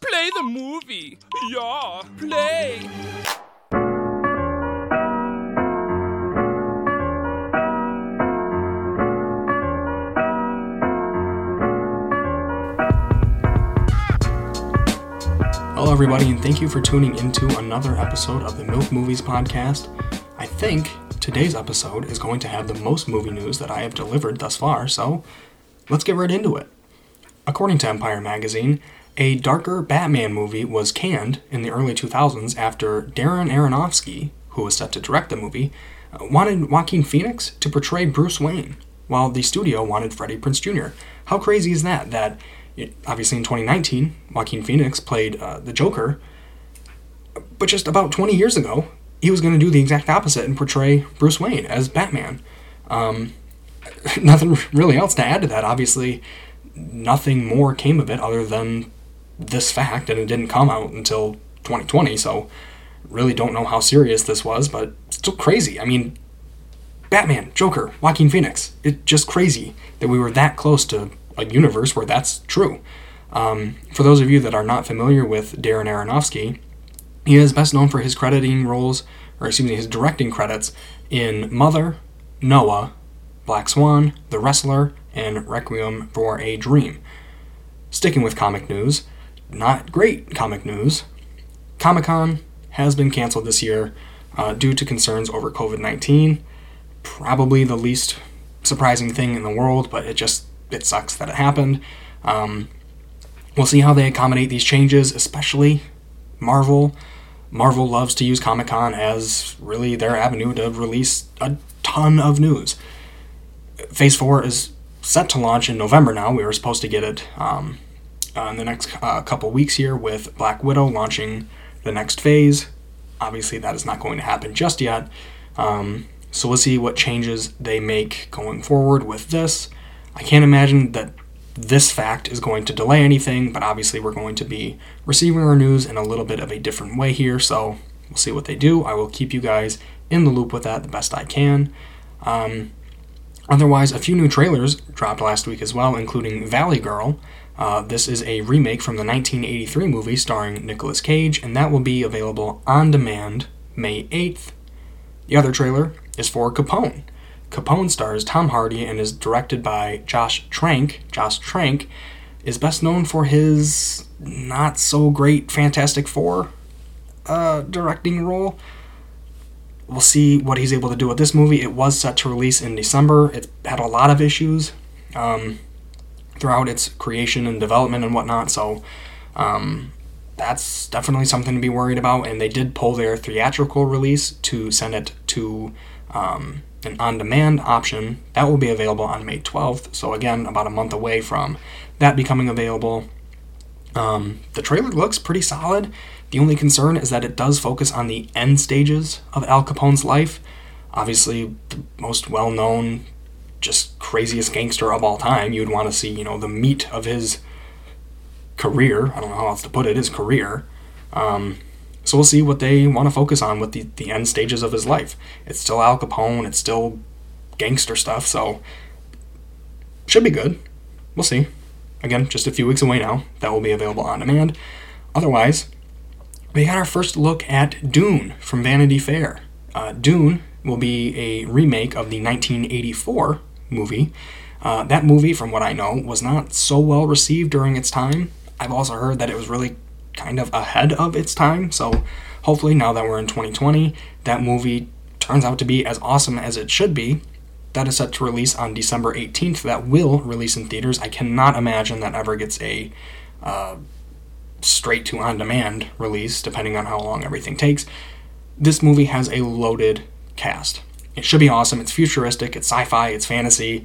Play the movie. Yeah, play. Hello, everybody, and thank you for tuning into another episode of the Milk Movies Podcast. I think today's episode is going to have the most movie news that I have delivered thus far, so let's get right into it. According to Empire Magazine, a darker Batman movie was canned in the early 2000s after Darren Aronofsky, who was set to direct the movie, uh, wanted Joaquin Phoenix to portray Bruce Wayne, while the studio wanted Freddie Prinze Jr. How crazy is that? That obviously in 2019, Joaquin Phoenix played uh, the Joker, but just about 20 years ago, he was going to do the exact opposite and portray Bruce Wayne as Batman. Um, nothing really else to add to that. Obviously, nothing more came of it other than this fact, and it didn't come out until 2020. So, really don't know how serious this was, but still crazy. I mean, Batman, Joker, Joaquin Phoenix. It's just crazy that we were that close to a universe where that's true. Um, for those of you that are not familiar with Darren Aronofsky, he is best known for his crediting roles, or excuse me, his directing credits in Mother, Noah, Black Swan, The Wrestler, and Requiem for a Dream. Sticking with comic news, not great comic news. Comic Con has been canceled this year uh, due to concerns over COVID 19. Probably the least surprising thing in the world, but it just it sucks that it happened. Um, we'll see how they accommodate these changes, especially Marvel. Marvel loves to use Comic Con as really their avenue to release a ton of news. Phase 4 is set to launch in November now. We were supposed to get it um, uh, in the next uh, couple weeks here with Black Widow launching the next phase. Obviously, that is not going to happen just yet. Um, so we'll see what changes they make going forward with this. I can't imagine that this fact is going to delay anything, but obviously we're going to be receiving our news in a little bit of a different way here, so we'll see what they do. I will keep you guys in the loop with that the best I can. Um, otherwise, a few new trailers dropped last week as well, including Valley Girl. Uh, this is a remake from the 1983 movie starring Nicolas Cage, and that will be available on demand May 8th. The other trailer is for Capone. Capone stars Tom Hardy and is directed by Josh Trank. Josh Trank is best known for his not so great Fantastic Four uh, directing role. We'll see what he's able to do with this movie. It was set to release in December. It had a lot of issues um, throughout its creation and development and whatnot, so um, that's definitely something to be worried about. And they did pull their theatrical release to send it to um, an on demand option. That will be available on May 12th, so again, about a month away from that becoming available. Um, the trailer looks pretty solid. The only concern is that it does focus on the end stages of Al Capone's life. Obviously, the most well known, just craziest gangster of all time. You'd want to see, you know, the meat of his career. I don't know how else to put it, his career. Um, so we'll see what they want to focus on with the, the end stages of his life. It's still Al Capone, it's still gangster stuff, so should be good. We'll see. Again, just a few weeks away now. That will be available on demand. Otherwise, we got our first look at Dune from Vanity Fair. Uh, Dune will be a remake of the 1984 movie. Uh, that movie, from what I know, was not so well received during its time. I've also heard that it was really kind of ahead of its time. So hopefully, now that we're in 2020, that movie turns out to be as awesome as it should be. That is set to release on December 18th. That will release in theaters. I cannot imagine that ever gets a uh, straight to on demand release, depending on how long everything takes. This movie has a loaded cast. It should be awesome. It's futuristic, it's sci fi, it's fantasy.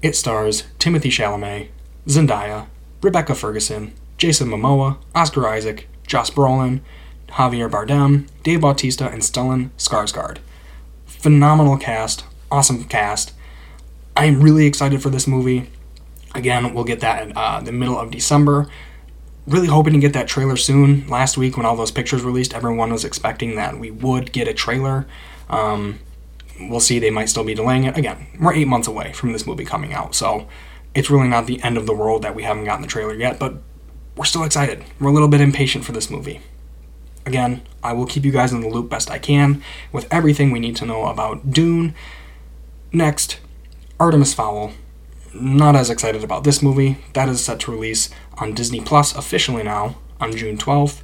It stars Timothée Chalamet, Zendaya, Rebecca Ferguson, Jason Momoa, Oscar Isaac, Josh Brolin, Javier Bardem, Dave Bautista, and Stellan Skarsgård. Phenomenal cast, awesome cast. I am really excited for this movie. Again, we'll get that in uh, the middle of December. Really hoping to get that trailer soon. Last week, when all those pictures released, everyone was expecting that we would get a trailer. Um, we'll see, they might still be delaying it. Again, we're eight months away from this movie coming out, so it's really not the end of the world that we haven't gotten the trailer yet, but we're still excited. We're a little bit impatient for this movie. Again, I will keep you guys in the loop best I can with everything we need to know about Dune. Next, Artemis Fowl. Not as excited about this movie. That is set to release on Disney Plus officially now on June 12th.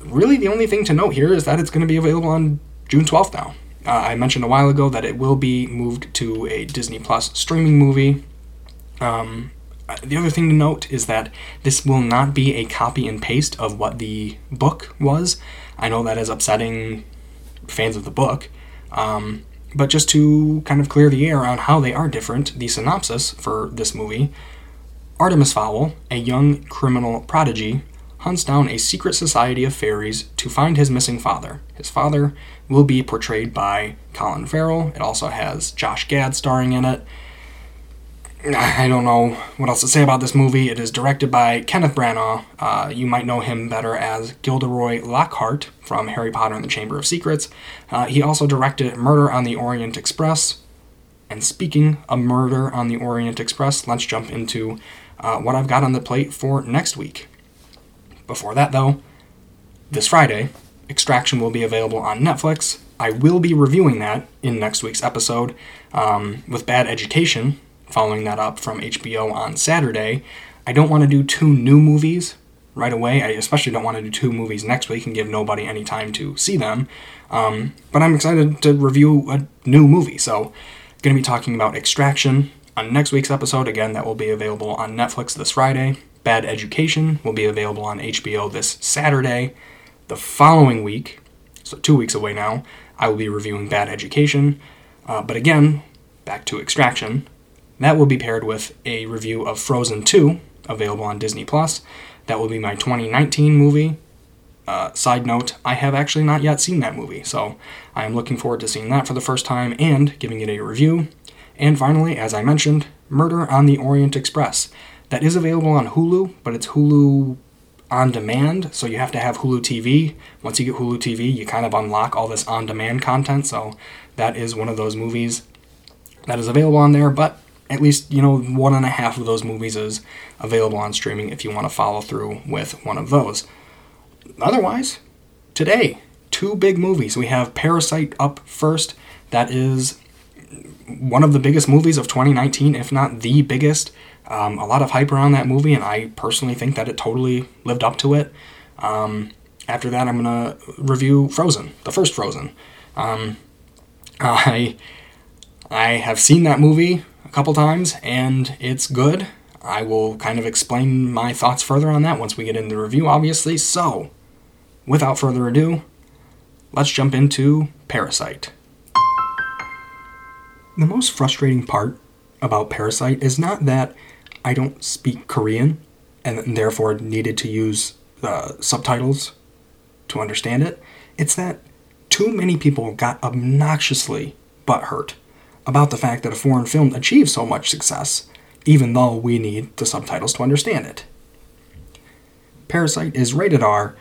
Really, the only thing to note here is that it's going to be available on June 12th now. Uh, I mentioned a while ago that it will be moved to a Disney Plus streaming movie. Um, the other thing to note is that this will not be a copy and paste of what the book was. I know that is upsetting fans of the book, um, but just to kind of clear the air on how they are different, the synopsis for this movie Artemis Fowl, a young criminal prodigy, hunts down a secret society of fairies to find his missing father. His father will be portrayed by Colin Farrell. It also has Josh Gad starring in it. I don't know what else to say about this movie. It is directed by Kenneth Branagh. Uh, you might know him better as Gilderoy Lockhart from Harry Potter and the Chamber of Secrets. Uh, he also directed Murder on the Orient Express. And speaking of Murder on the Orient Express, let's jump into uh, what I've got on the plate for next week. Before that, though, this Friday, Extraction will be available on Netflix. I will be reviewing that in next week's episode um, with Bad Education, following that up from HBO on Saturday. I don't want to do two new movies right away. I especially don't want to do two movies next week and give nobody any time to see them. Um, but I'm excited to review a new movie. So, going to be talking about Extraction on next week's episode. Again, that will be available on Netflix this Friday. Bad Education will be available on HBO this Saturday. The following week, so two weeks away now, I will be reviewing Bad Education. Uh, but again, back to Extraction. That will be paired with a review of Frozen 2, available on Disney Plus. That will be my 2019 movie. Uh, side note, I have actually not yet seen that movie, so I am looking forward to seeing that for the first time and giving it a review. And finally, as I mentioned, Murder on the Orient Express. That is available on Hulu, but it's Hulu on demand, so you have to have Hulu TV. Once you get Hulu TV, you kind of unlock all this on demand content, so that is one of those movies that is available on there, but at least, you know, one and a half of those movies is available on streaming if you want to follow through with one of those. Otherwise, today, two big movies. We have Parasite up first. That is one of the biggest movies of 2019, if not the biggest. Um, a lot of hype around that movie, and I personally think that it totally lived up to it. Um, after that, I'm gonna review Frozen, the first Frozen. Um, I I have seen that movie a couple times, and it's good. I will kind of explain my thoughts further on that once we get into the review, obviously. So, without further ado, let's jump into Parasite. The most frustrating part about Parasite is not that I don't speak Korean and therefore needed to use uh, subtitles to understand it. It's that too many people got obnoxiously butthurt about the fact that a foreign film achieves so much success, even though we need the subtitles to understand it. Parasite is rated R.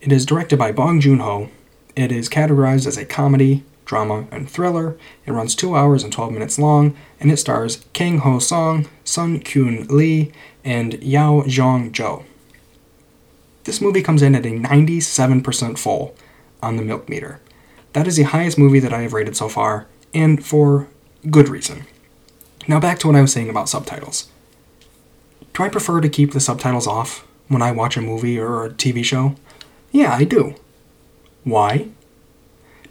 It is directed by Bong Joon Ho. It is categorized as a comedy, drama, and thriller. It runs 2 hours and 12 minutes long, and it stars Kang Ho Song, Sun Kyun Lee, and Yao Jong Jo. This movie comes in at a 97% full on the milk meter. That is the highest movie that I have rated so far, and for good reason. Now, back to what I was saying about subtitles. Do I prefer to keep the subtitles off when I watch a movie or a TV show? Yeah, I do. Why?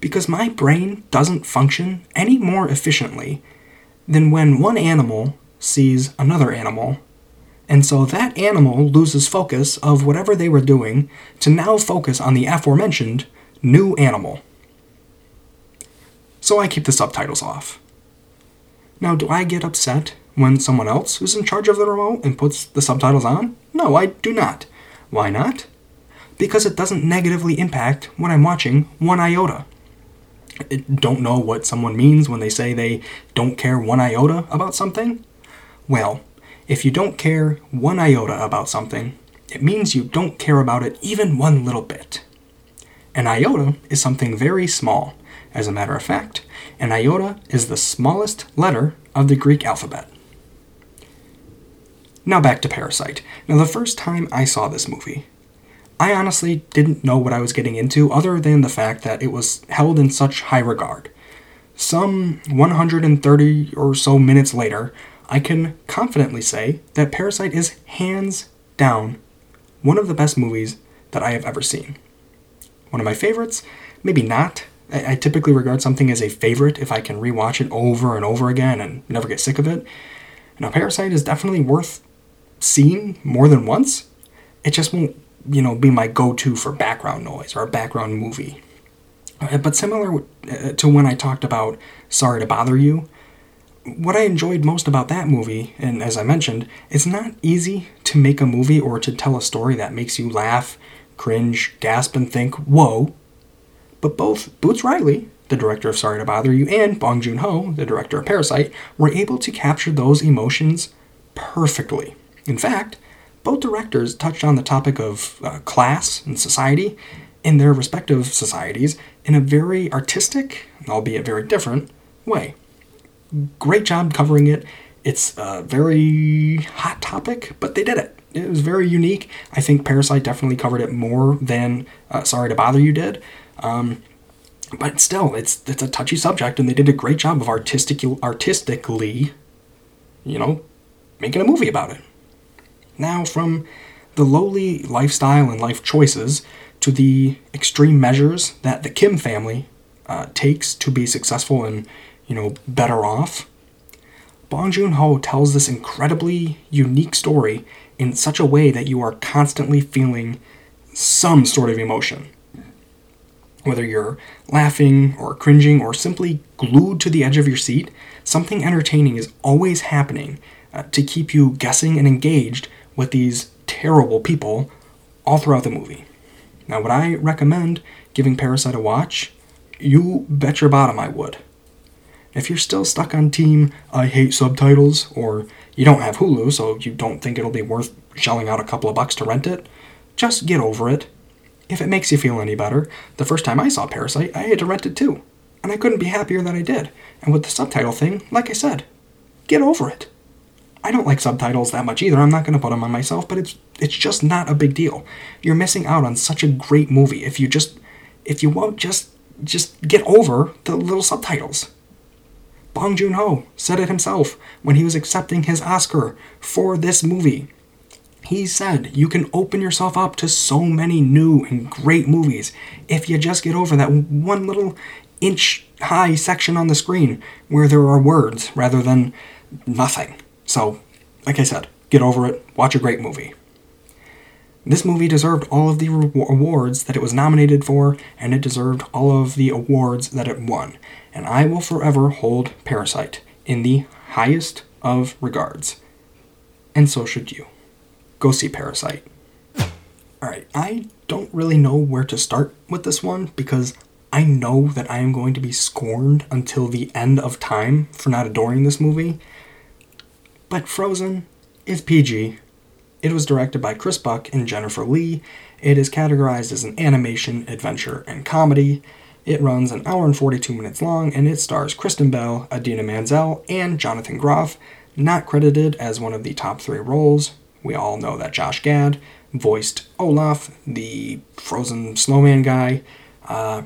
Because my brain doesn't function any more efficiently than when one animal sees another animal, and so that animal loses focus of whatever they were doing to now focus on the aforementioned new animal. So I keep the subtitles off. Now, do I get upset when someone else who's in charge of the remote and puts the subtitles on? No, I do not. Why not? Because it doesn't negatively impact what I'm watching one iota. Don't know what someone means when they say they don't care one iota about something? Well, if you don't care one iota about something, it means you don't care about it even one little bit. An iota is something very small. As a matter of fact, an iota is the smallest letter of the Greek alphabet. Now back to Parasite. Now, the first time I saw this movie, I honestly didn't know what I was getting into other than the fact that it was held in such high regard. Some 130 or so minutes later, I can confidently say that Parasite is hands down one of the best movies that I have ever seen. One of my favorites? Maybe not. I, typically regard something as a favorite if I can rewatch it over and over again and never get sick of it. Now, Parasite is definitely worth seeing more than once. It just won't, you know, be my go-to for background noise or a background movie. Uh, but similar uh, to when I talked about Sorry to Bother You, what I enjoyed most about that movie, and as I mentioned, it's not easy to make a movie or to tell a story that makes you laugh, cringe, gasp, and think, whoa. But both Boots Riley, the director of Sorry to Bother You, and Bong Joon Ho, the director of Parasite, were able to capture those emotions perfectly. In fact, both directors touched on the topic of uh, class and society in their respective societies in a very artistic, albeit very different, way. Great job covering it. It's a very hot topic, but they did it. It was very unique. I think Parasite definitely covered it more than uh, Sorry to Bother You did. Um, but still, it's it's a touchy subject, and they did a great job of artistic artistically, you know, making a movie about it. Now, from the lowly lifestyle and life choices to the extreme measures that the Kim family uh, takes to be successful and, you know, better off, Bong Joon Ho tells this incredibly unique story in such a way that you are constantly feeling some sort of emotion. Whether you're laughing or cringing or simply glued to the edge of your seat, something entertaining is always happening uh, to keep you guessing and engaged with these terrible people all throughout the movie. Now, would I recommend giving Parasite a watch? You bet your bottom I would. If you're still stuck on team I hate subtitles, or you don't have Hulu so you don't think it'll be worth shelling out a couple of bucks to rent it, just get over it. If it makes you feel any better, the first time I saw Parasite, I had to rent it too. And I couldn't be happier that I did. And with the subtitle thing, like I said, get over it. I don't like subtitles that much either. I'm not going to put them on myself, but it's it's just not a big deal. You're missing out on such a great movie if you just if you won't just just get over the little subtitles. Bong Joon-ho said it himself when he was accepting his Oscar for this movie. He said you can open yourself up to so many new and great movies if you just get over that one little inch high section on the screen where there are words rather than nothing. So, like I said, get over it, watch a great movie. This movie deserved all of the re- awards that it was nominated for, and it deserved all of the awards that it won. And I will forever hold Parasite in the highest of regards. And so should you. Go see Parasite. Alright, I don't really know where to start with this one because I know that I am going to be scorned until the end of time for not adoring this movie. But Frozen is PG. It was directed by Chris Buck and Jennifer Lee. It is categorized as an animation, adventure, and comedy. It runs an hour and 42 minutes long, and it stars Kristen Bell, Idina Menzel, and Jonathan Groff, not credited as one of the top three roles. We all know that Josh Gad voiced Olaf, the frozen snowman guy. Uh,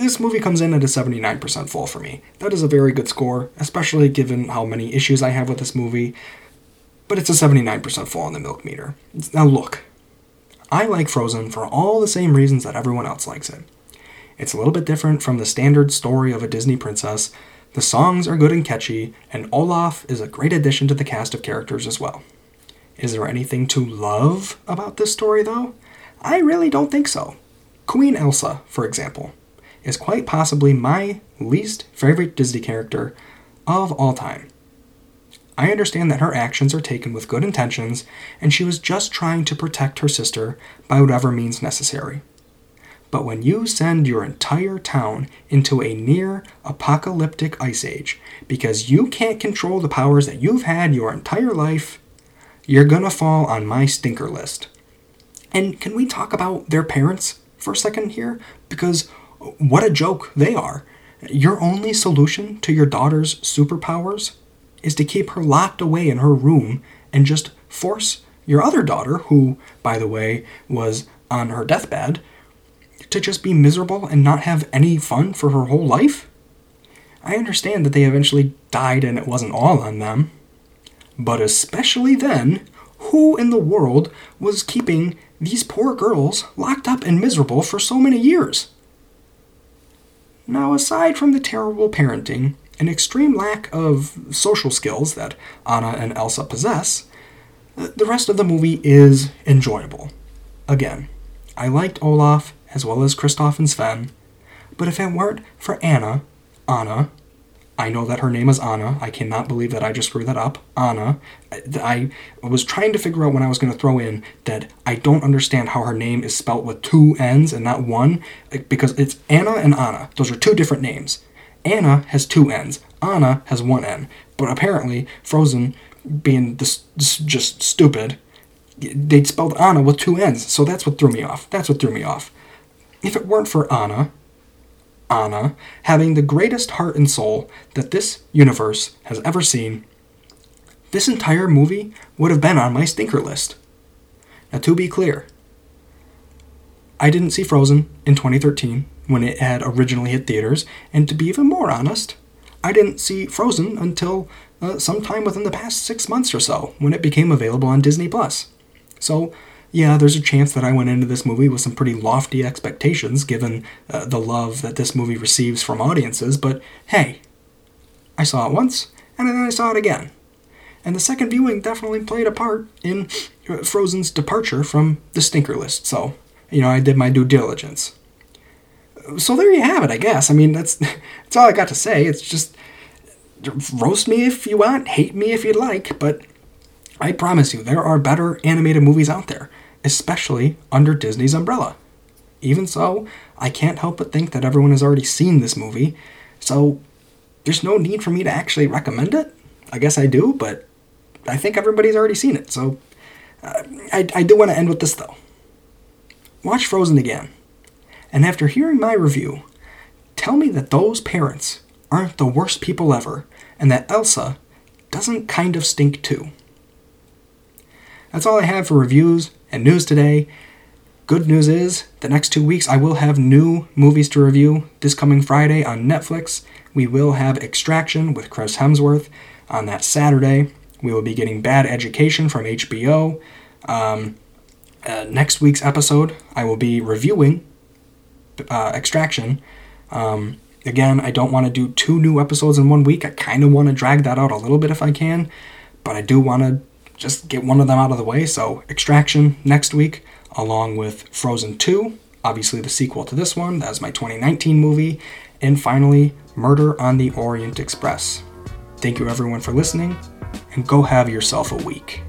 this movie comes in at a 79% full for me. That is a very good score, especially given how many issues I have with this movie. But it's a 79% full on the milk meter. Now, look, I like Frozen for all the same reasons that everyone else likes it. It's a little bit different from the standard story of a Disney princess. The songs are good and catchy, and Olaf is a great addition to the cast of characters as well. Is there anything to love about this story, though? I really don't think so. Queen Elsa, for example is quite possibly my least favorite Disney character of all time. I understand that her actions are taken with good intentions, and she was just trying to protect her sister by whatever means necessary. But when you send your entire town into a near apocalyptic ice age because you can't control the powers that you've had your entire life, you're gonna fall on my stinker list. And can we talk about their parents for a second here? Because what a joke they are. Your only solution to your daughter's superpowers is to keep her locked away in her room and just force your other daughter, who, by the way, was on her deathbed, to just be miserable and not have any fun for her whole life? I understand that they eventually died and it wasn't all on them. But especially then, who in the world was keeping these poor girls locked up and miserable for so many years? Now, aside from the terrible parenting and extreme lack of social skills that Anna and Elsa possess, the rest of the movie is enjoyable. Again, I liked Olaf as well as Kristoff and Sven, but if it weren't for Anna, Anna, I know that her name is Anna. I cannot believe that I just screwed that up. Anna. I was trying to figure out when I was going to throw in that I don't understand how her name is spelt with two N's and not one, because it's Anna and Anna. Those are two different names. Anna has two N's. Anna has one N. But apparently, Frozen, being this, this just stupid, they spelled Anna with two N's. So that's what threw me off. That's what threw me off. If it weren't for Anna, Anna having the greatest heart and soul that this universe has ever seen, this entire movie would have been on my stinker list. Now, to be clear, I didn't see Frozen in 2013 when it had originally hit theaters, and to be even more honest, I didn't see Frozen until uh, sometime within the past six months or so when it became available on Disney Plus. So, yeah, there's a chance that I went into this movie with some pretty lofty expectations given uh, the love that this movie receives from audiences, but hey, I saw it once, and then I saw it again. And the second viewing definitely played a part in uh, Frozen's departure from the stinker list, so, you know, I did my due diligence. So there you have it, I guess. I mean, that's, that's all I got to say. It's just roast me if you want, hate me if you'd like, but I promise you, there are better animated movies out there, especially under Disney's umbrella. Even so, I can't help but think that everyone has already seen this movie, so there's no need for me to actually recommend it. I guess I do, but I think everybody's already seen it, so uh, I, I do want to end with this though. Watch Frozen again, and after hearing my review, tell me that those parents aren't the worst people ever, and that Elsa doesn't kind of stink too. That's all I have for reviews and news today. Good news is, the next two weeks I will have new movies to review. This coming Friday on Netflix, we will have Extraction with Chris Hemsworth. On that Saturday, we will be getting Bad Education from HBO. Um, uh, next week's episode, I will be reviewing uh, Extraction. Um, again, I don't want to do two new episodes in one week. I kind of want to drag that out a little bit if I can, but I do want to just get one of them out of the way. So, Extraction next week, along with Frozen 2, obviously the sequel to this one. That's my 2019 movie. And finally, Murder on the Orient Express. Thank you everyone for listening, and go have yourself a week.